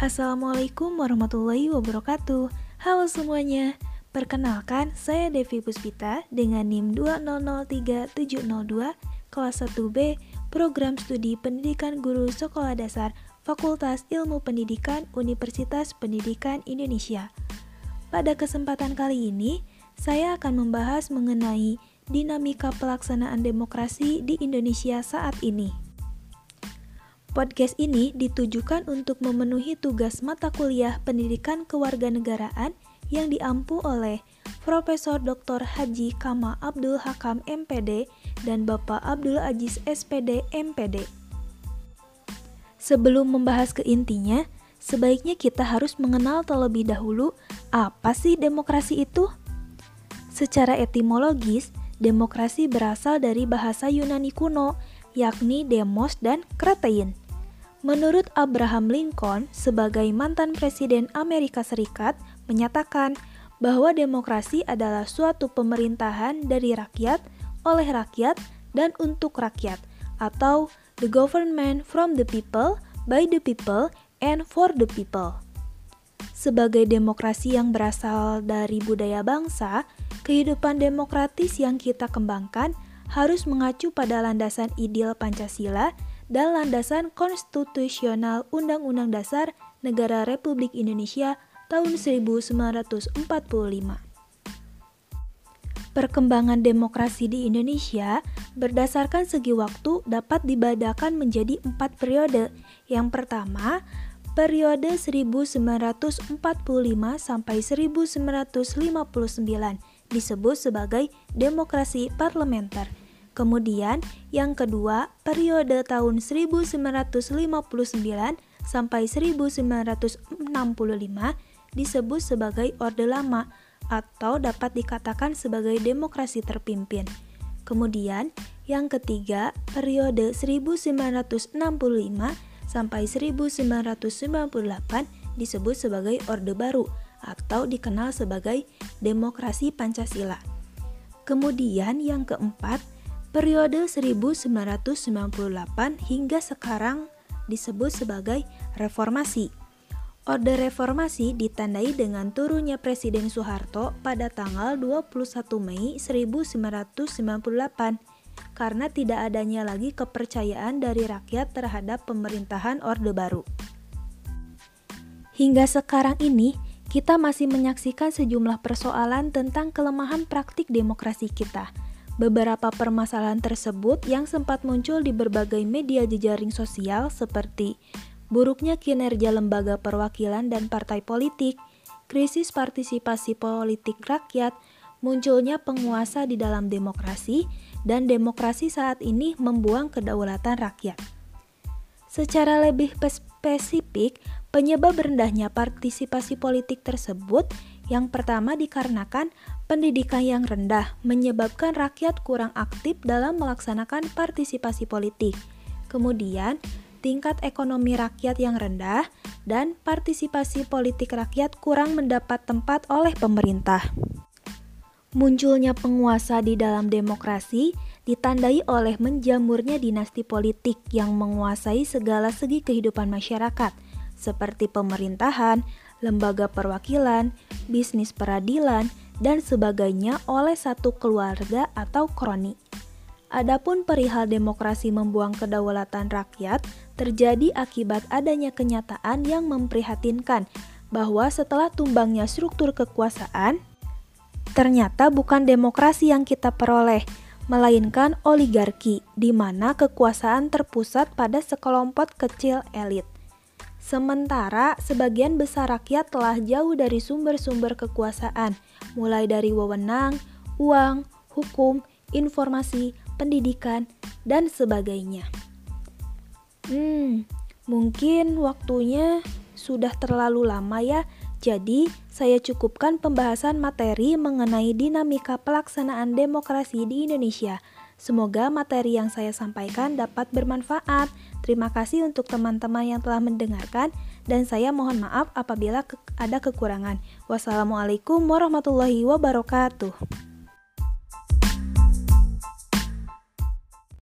Assalamualaikum warahmatullahi wabarakatuh. Halo semuanya. Perkenalkan, saya Devi Puspita dengan NIM 2003702 kelas 1B Program Studi Pendidikan Guru Sekolah Dasar Fakultas Ilmu Pendidikan Universitas Pendidikan Indonesia. Pada kesempatan kali ini, saya akan membahas mengenai dinamika pelaksanaan demokrasi di Indonesia saat ini. Podcast ini ditujukan untuk memenuhi tugas mata kuliah pendidikan kewarganegaraan yang diampu oleh Profesor Dr. Haji Kama Abdul Hakam MPD dan Bapak Abdul Aziz SPD MPD. Sebelum membahas ke intinya, sebaiknya kita harus mengenal terlebih dahulu apa sih demokrasi itu? Secara etimologis, demokrasi berasal dari bahasa Yunani kuno, yakni demos dan kratein. Menurut Abraham Lincoln, sebagai mantan presiden Amerika Serikat, menyatakan bahwa demokrasi adalah suatu pemerintahan dari rakyat, oleh rakyat, dan untuk rakyat, atau the government from the people, by the people, and for the people. Sebagai demokrasi yang berasal dari budaya bangsa, kehidupan demokratis yang kita kembangkan harus mengacu pada landasan ideal Pancasila dan landasan konstitusional Undang-Undang Dasar Negara Republik Indonesia tahun 1945. Perkembangan demokrasi di Indonesia berdasarkan segi waktu dapat dibadakan menjadi empat periode. Yang pertama, periode 1945 sampai 1959 disebut sebagai demokrasi parlementer. Kemudian, yang kedua, periode tahun 1959 sampai 1965 disebut sebagai Orde Lama atau dapat dikatakan sebagai demokrasi terpimpin. Kemudian, yang ketiga, periode 1965 sampai 1998 disebut sebagai Orde Baru atau dikenal sebagai demokrasi Pancasila. Kemudian yang keempat, Periode 1998 hingga sekarang disebut sebagai reformasi. Orde reformasi ditandai dengan turunnya Presiden Soeharto pada tanggal 21 Mei 1998 karena tidak adanya lagi kepercayaan dari rakyat terhadap pemerintahan Orde Baru. Hingga sekarang ini, kita masih menyaksikan sejumlah persoalan tentang kelemahan praktik demokrasi kita – Beberapa permasalahan tersebut yang sempat muncul di berbagai media jejaring sosial seperti buruknya kinerja lembaga perwakilan dan partai politik, krisis partisipasi politik rakyat, munculnya penguasa di dalam demokrasi, dan demokrasi saat ini membuang kedaulatan rakyat. Secara lebih spesifik, penyebab rendahnya partisipasi politik tersebut yang pertama dikarenakan pendidikan yang rendah menyebabkan rakyat kurang aktif dalam melaksanakan partisipasi politik. Kemudian, tingkat ekonomi rakyat yang rendah dan partisipasi politik rakyat kurang mendapat tempat oleh pemerintah. Munculnya penguasa di dalam demokrasi ditandai oleh menjamurnya dinasti politik yang menguasai segala segi kehidupan masyarakat, seperti pemerintahan, lembaga perwakilan, bisnis peradilan, dan sebagainya oleh satu keluarga atau kroni. Adapun perihal demokrasi membuang kedaulatan rakyat terjadi akibat adanya kenyataan yang memprihatinkan bahwa setelah tumbangnya struktur kekuasaan, ternyata bukan demokrasi yang kita peroleh, melainkan oligarki, di mana kekuasaan terpusat pada sekelompok kecil elit. Sementara sebagian besar rakyat telah jauh dari sumber-sumber kekuasaan, mulai dari wewenang, uang, hukum, informasi, pendidikan, dan sebagainya. Hmm, mungkin waktunya sudah terlalu lama ya. Jadi, saya cukupkan pembahasan materi mengenai dinamika pelaksanaan demokrasi di Indonesia. Semoga materi yang saya sampaikan dapat bermanfaat. Terima kasih untuk teman-teman yang telah mendengarkan dan saya mohon maaf apabila ada kekurangan. Wassalamualaikum warahmatullahi wabarakatuh.